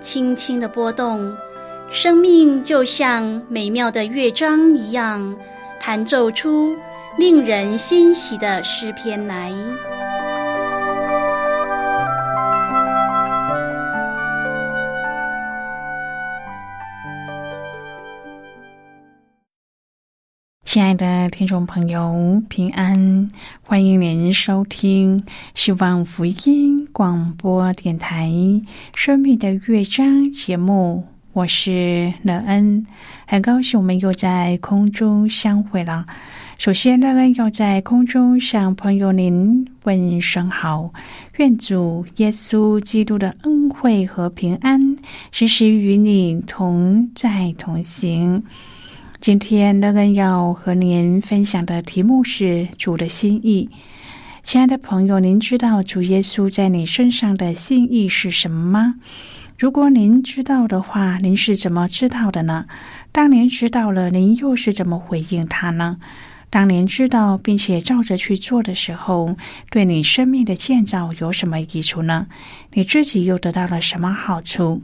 轻轻的波动，生命就像美妙的乐章一样，弹奏出令人欣喜的诗篇来。亲爱的听众朋友，平安！欢迎您收听希望福音广播电台《生命的乐章》节目，我是乐恩，很高兴我们又在空中相会了。首先，乐恩要在空中向朋友您问声好，愿主耶稣基督的恩惠和平安时时与你同在同行。今天乐恩要和您分享的题目是主的心意。亲爱的朋友，您知道主耶稣在你身上的心意是什么吗？如果您知道的话，您是怎么知道的呢？当您知道了，您又是怎么回应他呢？当您知道并且照着去做的时候，对你生命的建造有什么益处呢？你自己又得到了什么好处？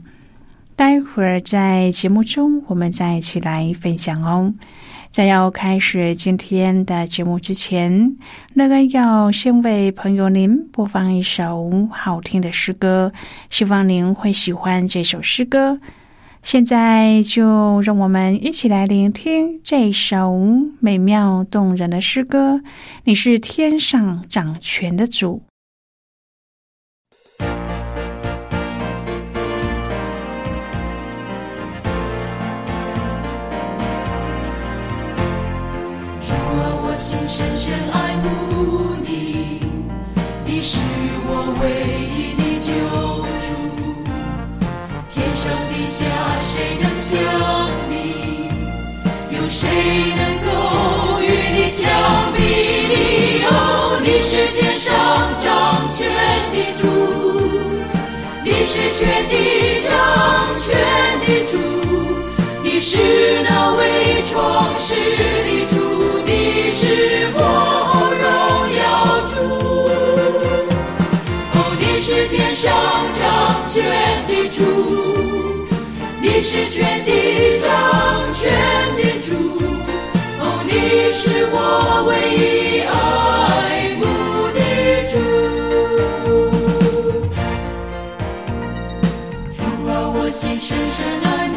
待会儿在节目中，我们再一起来分享哦。在要开始今天的节目之前，那个要先为朋友您播放一首好听的诗歌，希望您会喜欢这首诗歌。现在就让我们一起来聆听这首美妙动人的诗歌。你是天上掌权的主。心深深爱慕你，你是我唯一的救主。天上地下谁能像你？有谁能够与你相比拟？哦，你是天上掌权的主，你是全地掌权的主，你是那为创世的主。是我荣耀主，哦，你是天上掌权的主，你是全地掌权的主，哦，你是我唯一爱慕的主。主啊，我心深深爱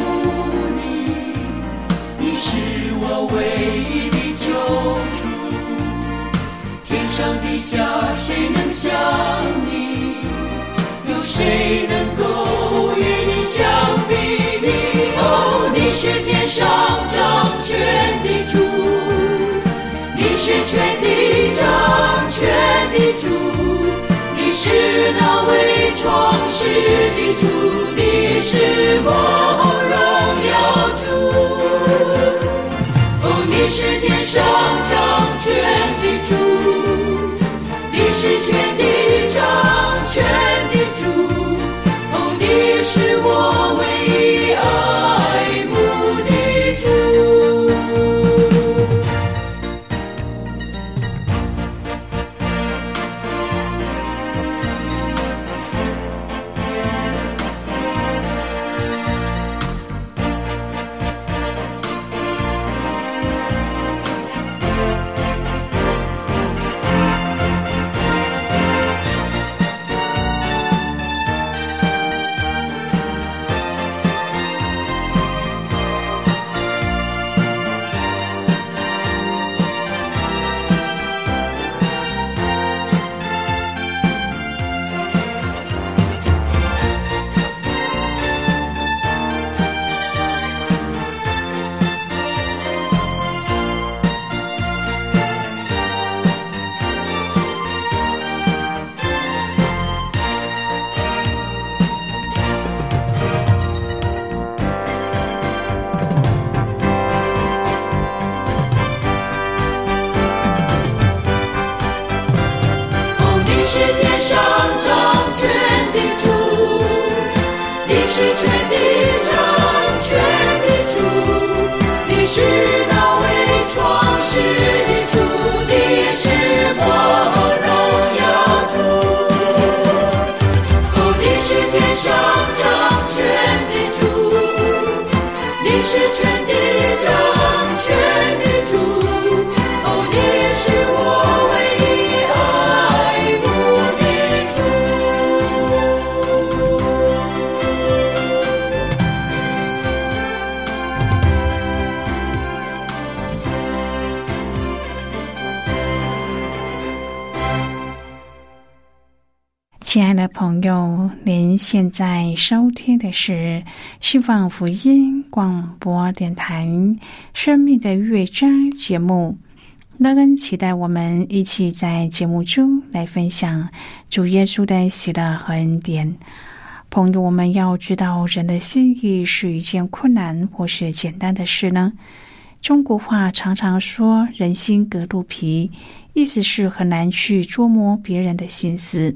上地下谁能像你？有谁能够与你相比拟？哦，你是天上掌权的主，你是全地掌权的主，你是那位创世的主，你是我荣耀主。哦你是天上掌权的主，你是全地掌权。天上朋友，您现在收听的是希望福音广播电台《生命的乐章》节目。乐恩期待我们一起在节目中来分享主耶稣的喜乐和恩典。朋友，我们要知道，人的心意是一件困难或是简单的事呢？中国话常常说“人心隔肚皮”，意思是很难去捉摸别人的心思。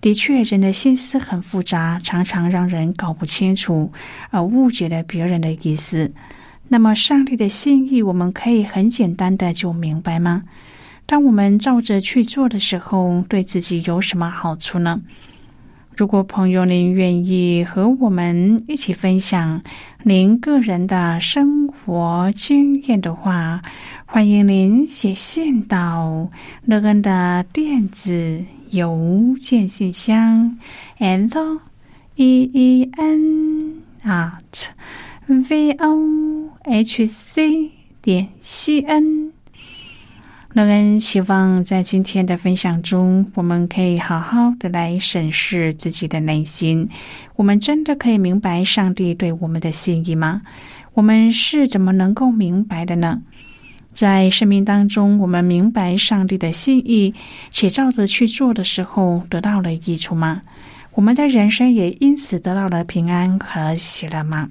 的确，人的心思很复杂，常常让人搞不清楚，而误解了别人的意思。那么，上帝的心意，我们可以很简单的就明白吗？当我们照着去做的时候，对自己有什么好处呢？如果朋友您愿意和我们一起分享您个人的生活经验的话，欢迎您写信到乐恩的电子邮件信箱，and e e n at v o h c 点 c n。乐恩希望在今天的分享中，我们可以好好的来审视自己的内心。我们真的可以明白上帝对我们的心意吗？我们是怎么能够明白的呢？在生命当中，我们明白上帝的心意，且照着去做的时候，得到了益处吗？我们的人生也因此得到了平安和喜乐吗？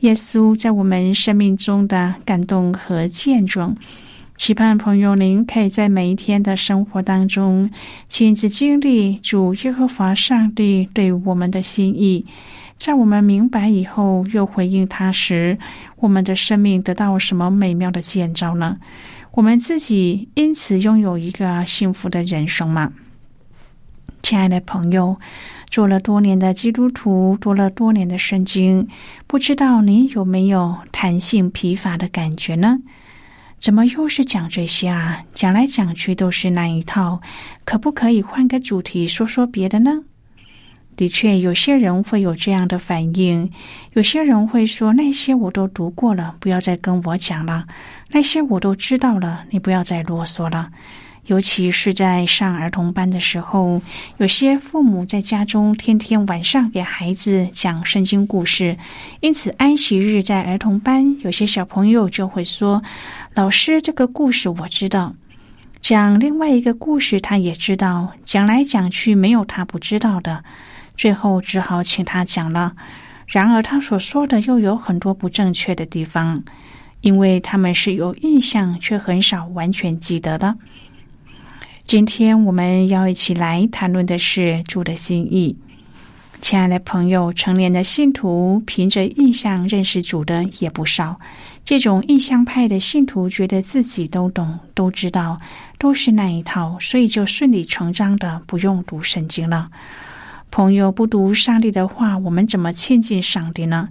耶稣在我们生命中的感动和见证，期盼朋友您可以在每一天的生活当中亲自经历主耶和华上帝对我们的心意，在我们明白以后又回应他时，我们的生命得到什么美妙的建造呢？我们自己因此拥有一个幸福的人生吗？亲爱的朋友。做了多年的基督徒，读了多年的圣经，不知道你有没有弹性疲乏的感觉呢？怎么又是讲这些啊？讲来讲去都是那一套，可不可以换个主题说说别的呢？的确，有些人会有这样的反应，有些人会说：“那些我都读过了，不要再跟我讲了；那些我都知道了，你不要再啰嗦了。”尤其是在上儿童班的时候，有些父母在家中天天晚上给孩子讲圣经故事，因此安息日在儿童班，有些小朋友就会说：“老师，这个故事我知道。”讲另外一个故事，他也知道。讲来讲去，没有他不知道的。最后只好请他讲了。然而他所说的又有很多不正确的地方，因为他们是有印象，却很少完全记得的。今天我们要一起来谈论的是主的心意。亲爱的朋友，成年的信徒凭着印象认识主的也不少。这种印象派的信徒觉得自己都懂、都知道，都是那一套，所以就顺理成章的不用读圣经了。朋友不读上帝的话，我们怎么亲近上帝呢？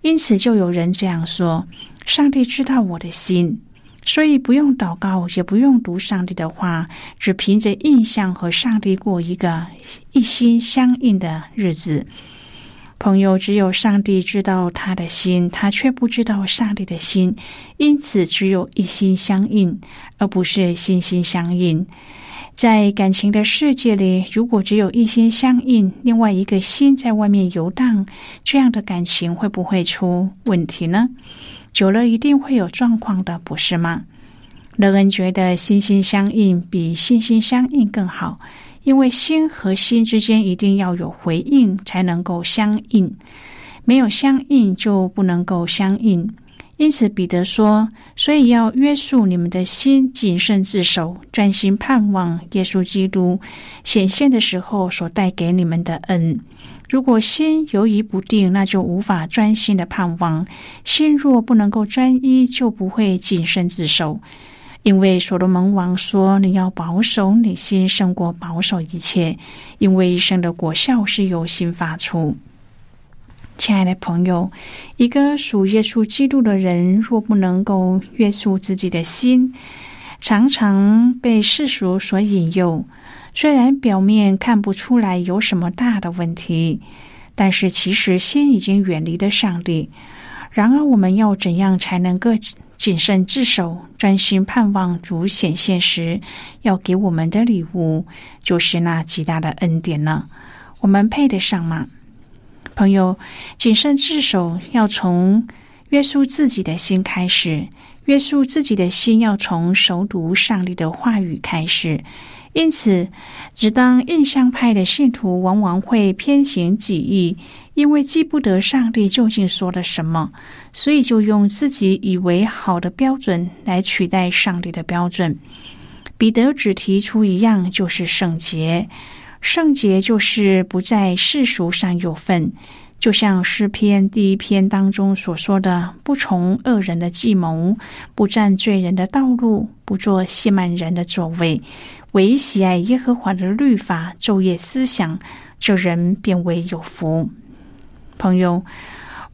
因此，就有人这样说：“上帝知道我的心。”所以不用祷告，也不用读上帝的话，只凭着印象和上帝过一个一心相印的日子。朋友，只有上帝知道他的心，他却不知道上帝的心，因此只有一心相印，而不是心心相印。在感情的世界里，如果只有一心相印，另外一个心在外面游荡，这样的感情会不会出问题呢？久了一定会有状况的，不是吗？乐恩觉得心心相印比心心相印更好，因为心和心之间一定要有回应，才能够相应。没有相应，就不能够相应。因此，彼得说：“所以要约束你们的心，谨慎自守，专心盼望耶稣基督显现的时候所带给你们的恩。如果心犹疑不定，那就无法专心的盼望。心若不能够专一，就不会谨慎自守。因为所罗门王说：‘你要保守你心，胜过保守一切，因为一生的果效是由心发出。’”亲爱的朋友，一个属耶稣基督的人，若不能够约束自己的心，常常被世俗所引诱。虽然表面看不出来有什么大的问题，但是其实心已经远离了上帝。然而，我们要怎样才能够谨慎自守，专心盼望主显现时要给我们的礼物，就是那极大的恩典呢？我们配得上吗？朋友，谨慎自守要从约束自己的心开始。约束自己的心要从熟读上帝的话语开始。因此，只当印象派的信徒往往会偏行己意，因为记不得上帝究竟说了什么，所以就用自己以为好的标准来取代上帝的标准。彼得只提出一样，就是圣洁。圣洁就是不在世俗上有份，就像诗篇第一篇当中所说的：“不从恶人的计谋，不占罪人的道路，不做亵慢人的座位，唯喜爱耶和华的律法，昼夜思想，这人便为有福。”朋友，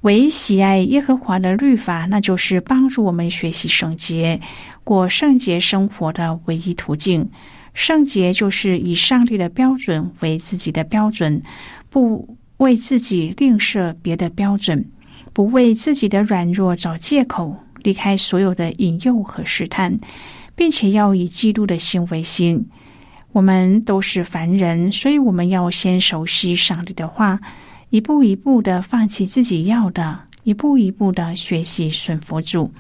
唯喜爱耶和华的律法，那就是帮助我们学习圣洁、过圣洁生活的唯一途径。圣洁就是以上帝的标准为自己的标准，不为自己另设别的标准，不为自己的软弱找借口，离开所有的引诱和试探，并且要以基督的心为心。我们都是凡人，所以我们要先熟悉上帝的话，一步一步的放弃自己要的，一步一步的学习顺服主。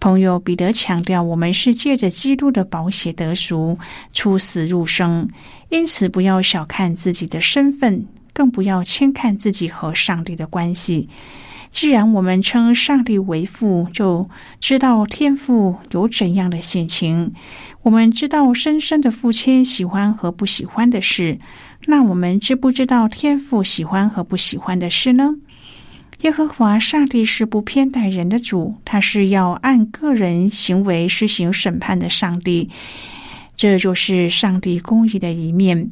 朋友彼得强调，我们是借着基督的宝血得赎，出死入生，因此不要小看自己的身份，更不要轻看自己和上帝的关系。既然我们称上帝为父，就知道天父有怎样的性情。我们知道深深的父亲喜欢和不喜欢的事，那我们知不知道天父喜欢和不喜欢的事呢？耶和华上帝是不偏待人的主，他是要按个人行为施行审判的上帝。这就是上帝公义的一面。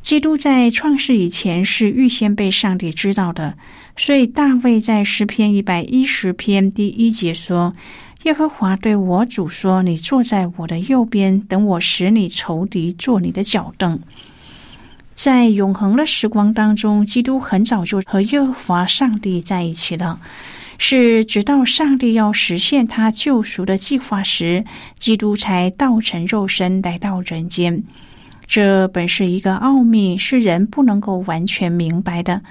基督在创世以前是预先被上帝知道的，所以大卫在诗篇一百一十篇第一节说：“耶和华对我主说，你坐在我的右边，等我使你仇敌坐你的脚凳。”在永恒的时光当中，基督很早就和耶和华上帝在一起了。是直到上帝要实现他救赎的计划时，基督才道成肉身来到人间。这本是一个奥秘，是人不能够完全明白的。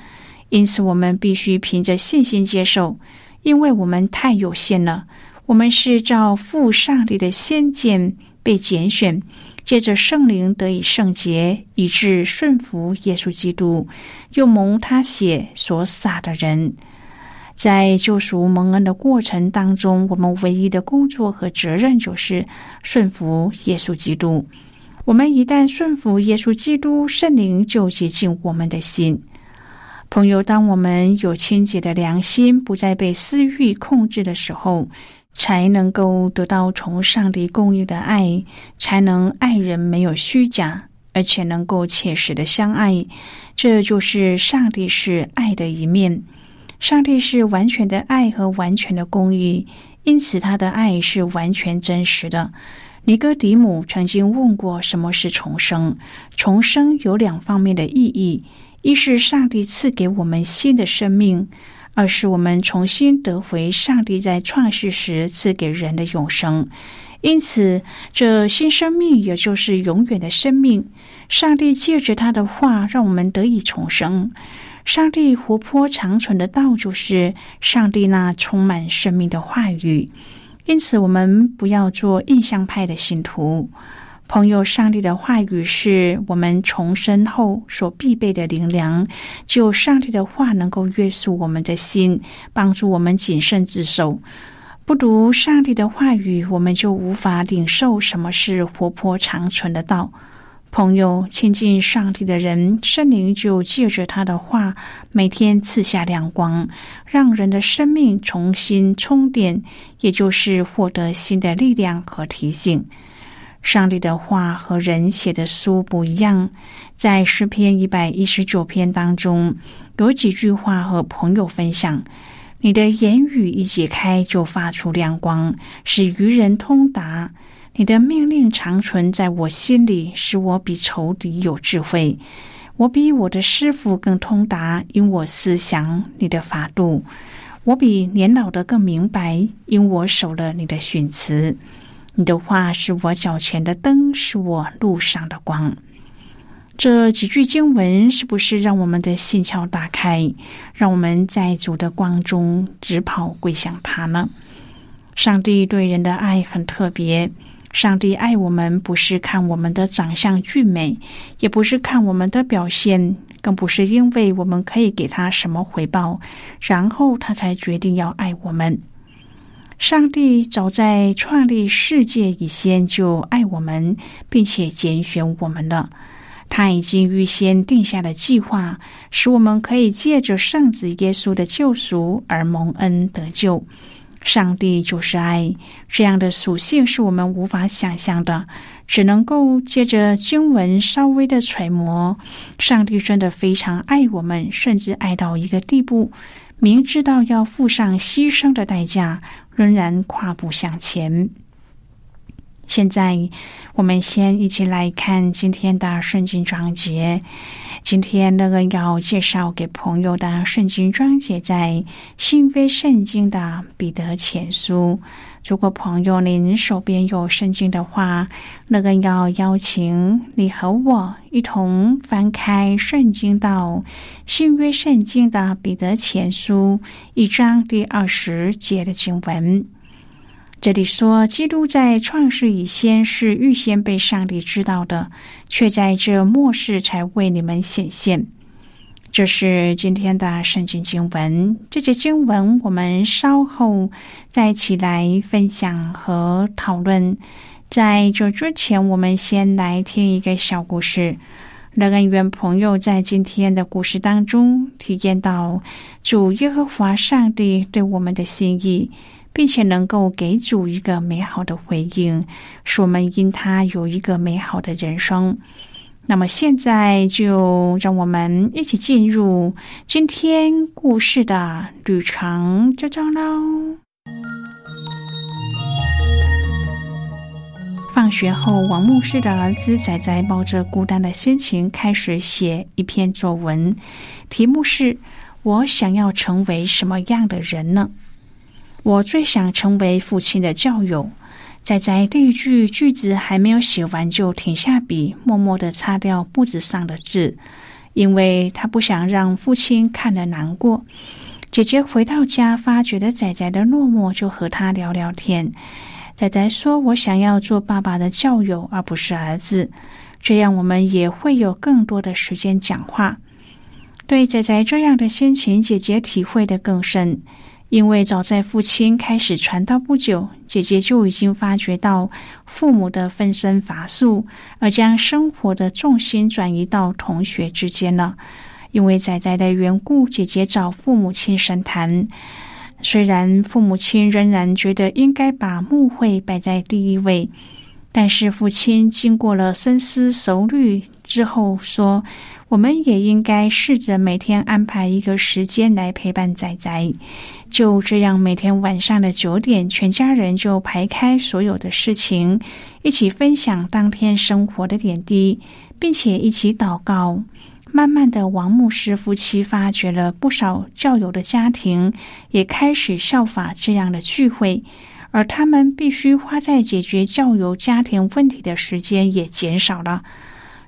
因此，我们必须凭着信心接受，因为我们太有限了。我们是照父上帝的先见被拣选。借着圣灵得以圣洁，以致顺服耶稣基督，又蒙他血所洒的人，在救赎蒙恩的过程当中，我们唯一的工作和责任就是顺服耶稣基督。我们一旦顺服耶稣基督，圣灵就接近我们的心。朋友，当我们有清洁的良心，不再被私欲控制的时候。才能够得到从上帝供应的爱，才能爱人没有虚假，而且能够切实的相爱。这就是上帝是爱的一面。上帝是完全的爱和完全的公义，因此他的爱是完全真实的。尼哥底母曾经问过：“什么是重生？”重生有两方面的意义：一是上帝赐给我们新的生命。二是我们重新得回上帝在创世时赐给人的永生，因此这新生命也就是永远的生命。上帝借着他的话，让我们得以重生。上帝活泼长存的道，就是上帝那充满生命的话语。因此，我们不要做印象派的信徒。朋友，上帝的话语是我们重生后所必备的灵粮。只有上帝的话能够约束我们的心，帮助我们谨慎自守。不读上帝的话语，我们就无法领受什么是活泼长存的道。朋友，亲近上帝的人，圣灵就借着他的话，每天赐下亮光，让人的生命重新充电，也就是获得新的力量和提醒。上帝的话和人写的书不一样，在诗篇一百一十九篇当中，有几句话和朋友分享：你的言语一解开，就发出亮光，使愚人通达；你的命令长存在我心里，使我比仇敌有智慧。我比我的师傅更通达，因我思想你的法度；我比年老的更明白，因我守了你的训词。你的话是我脚前的灯，是我路上的光。这几句经文是不是让我们的心窍打开，让我们在主的光中直跑归向他呢？上帝对人的爱很特别，上帝爱我们不是看我们的长相俊美，也不是看我们的表现，更不是因为我们可以给他什么回报，然后他才决定要爱我们。上帝早在创立世界以前就爱我们，并且拣选我们了。他已经预先定下了计划，使我们可以借着圣子耶稣的救赎而蒙恩得救。上帝就是爱，这样的属性是我们无法想象的，只能够借着经文稍微的揣摩。上帝真的非常爱我们，甚至爱到一个地步，明知道要付上牺牲的代价。仍然跨步向前。现在，我们先一起来看今天的圣经章节。今天那个要介绍给朋友的圣经章节，在新约圣经的彼得前书。如果朋友您手边有圣经的话，那个要邀请你和我一同翻开圣经到新约圣经的彼得前书一章第二十节的经文。这里说，基督在创世以先是预先被上帝知道的，却在这末世才为你们显现。这是今天的圣经经文。这节经文我们稍后再起来分享和讨论。在这之前，我们先来听一个小故事。乐恩愿朋友在今天的故事当中体验到主耶和华上帝对我们的心意，并且能够给主一个美好的回应，使我们因他有一个美好的人生。那么现在就让我们一起进入今天故事的旅程，就这样喽。放学后，王牧师的儿子仔仔抱着孤单的心情，开始写一篇作文，题目是“我想要成为什么样的人呢？”我最想成为父亲的教友。仔仔第一句句子还没有写完，就停下笔，默默的擦掉簿子上的字，因为他不想让父亲看了难过。姐姐回到家，发觉了仔仔的落寞，就和他聊聊天。仔仔说：“我想要做爸爸的教友，而不是儿子，这样我们也会有更多的时间讲话。”对仔仔这样的心情，姐姐体会的更深。因为早在父亲开始传道不久，姐姐就已经发觉到父母的分身乏术，而将生活的重心转移到同学之间了。因为仔仔的缘故，姐姐找父母亲深谈。虽然父母亲仍然觉得应该把牧会摆在第一位，但是父亲经过了深思熟虑之后说。我们也应该试着每天安排一个时间来陪伴仔仔。就这样，每天晚上的九点，全家人就排开所有的事情，一起分享当天生活的点滴，并且一起祷告。慢慢的，王牧师夫妻发掘了不少教友的家庭，也开始效法这样的聚会，而他们必须花在解决教友家庭问题的时间也减少了。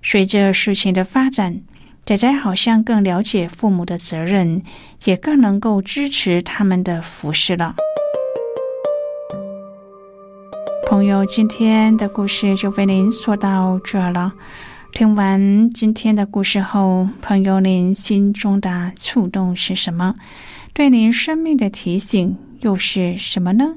随着事情的发展，仔仔好像更了解父母的责任，也更能够支持他们的服饰了。朋友，今天的故事就为您说到这了。听完今天的故事后，朋友，您心中的触动是什么？对您生命的提醒又是什么呢？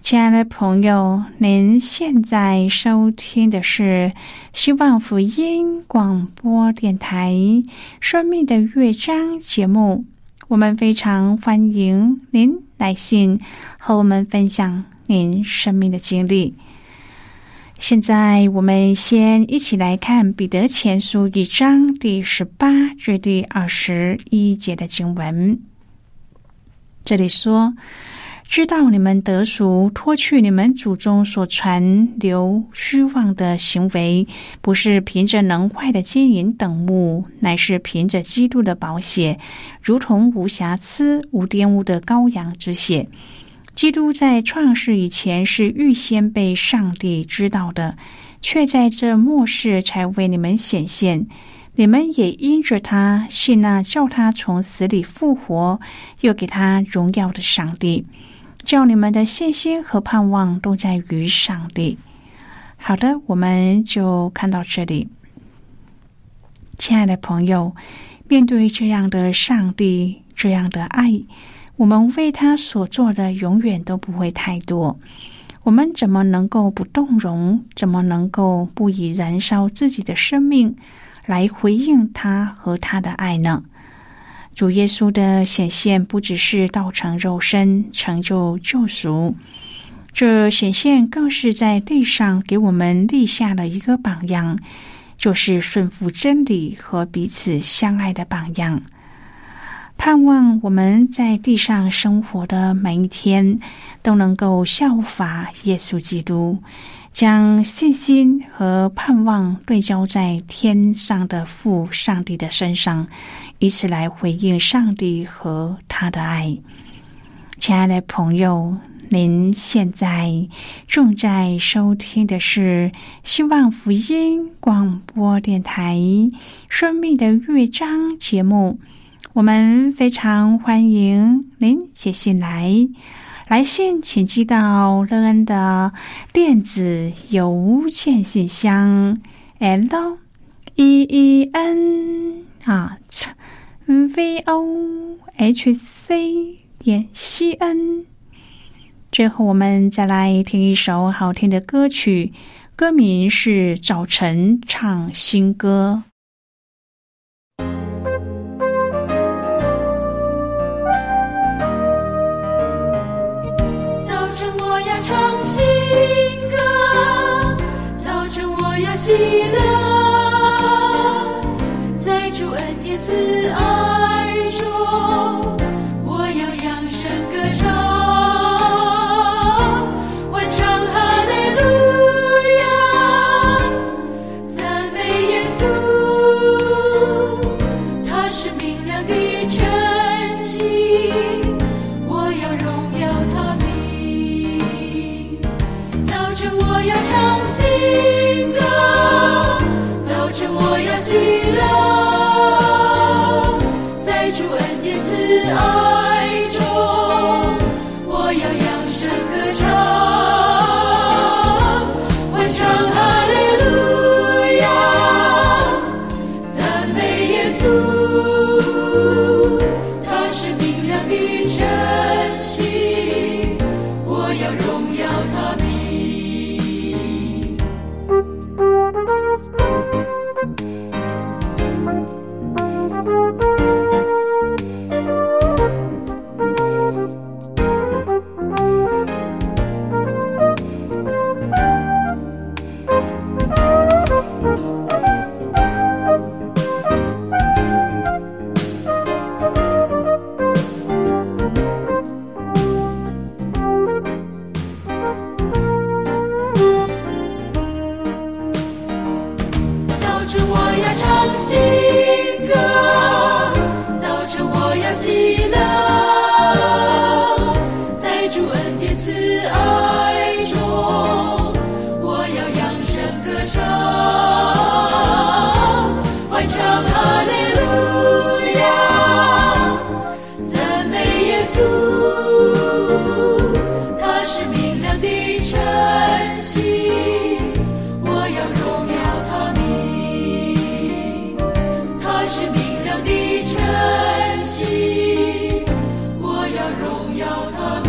亲爱的朋友，您现在收听的是希望福音广播电台《生命的乐章》节目。我们非常欢迎您来信和我们分享您生命的经历。现在，我们先一起来看《彼得前书》一章第十八至第二十一节的经文。这里说。知道你们得赎，脱去你们祖宗所传流虚妄的行为，不是凭着能坏的金银等物，乃是凭着基督的宝血，如同无瑕疵、无玷污的羔羊之血。基督在创世以前是预先被上帝知道的，却在这末世才为你们显现。你们也因着他信那叫他从死里复活，又给他荣耀的上帝。叫你们的信心和盼望都在于上帝。好的，我们就看到这里。亲爱的朋友，面对这样的上帝，这样的爱，我们为他所做的永远都不会太多。我们怎么能够不动容？怎么能够不以燃烧自己的生命来回应他和他的爱呢？主耶稣的显现不只是道成肉身，成就救赎，这显现更是在地上给我们立下了一个榜样，就是顺服真理和彼此相爱的榜样。盼望我们在地上生活的每一天，都能够效法耶稣基督。将信心和盼望对焦在天上的父上帝的身上，以此来回应上帝和他的爱。亲爱的朋友，您现在正在收听的是希望福音广播电台《生命的乐章》节目。我们非常欢迎您写信来。来信请寄到乐恩的电子邮件信箱，l e e n 啊，v o h c 点 c n。最后，我们再来听一首好听的歌曲，歌名是《早晨唱新歌》。唱新歌，早晨我要喜乐，自傲。是明亮的晨曦，我要荣耀他名。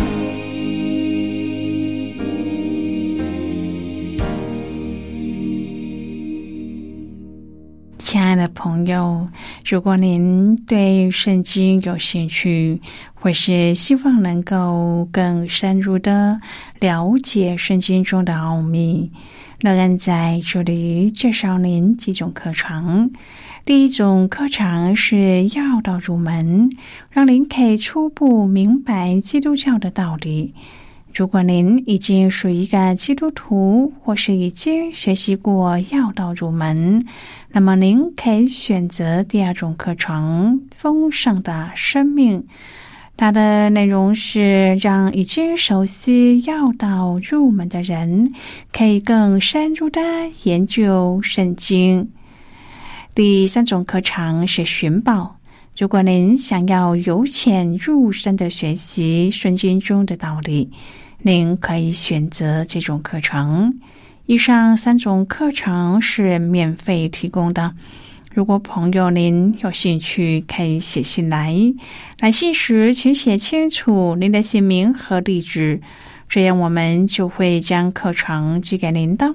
亲爱的朋友，如果您对圣经有兴趣，或是希望能够更深入的了解圣经中的奥秘，乐恩在这里介绍您几种课程。第一种课程是要道入门，让您可以初步明白基督教的道理。如果您已经是一个基督徒，或是已经学习过要道入门，那么您可以选择第二种课程《丰盛的生命》。它的内容是让已经熟悉要道入门的人，可以更深入的研究圣经。第三种课程是寻宝。如果您想要由浅入深的学习圣经中的道理，您可以选择这种课程。以上三种课程是免费提供的。如果朋友您有兴趣，可以写信来。来信时请写清楚您的姓名和地址，这样我们就会将课程寄给您的。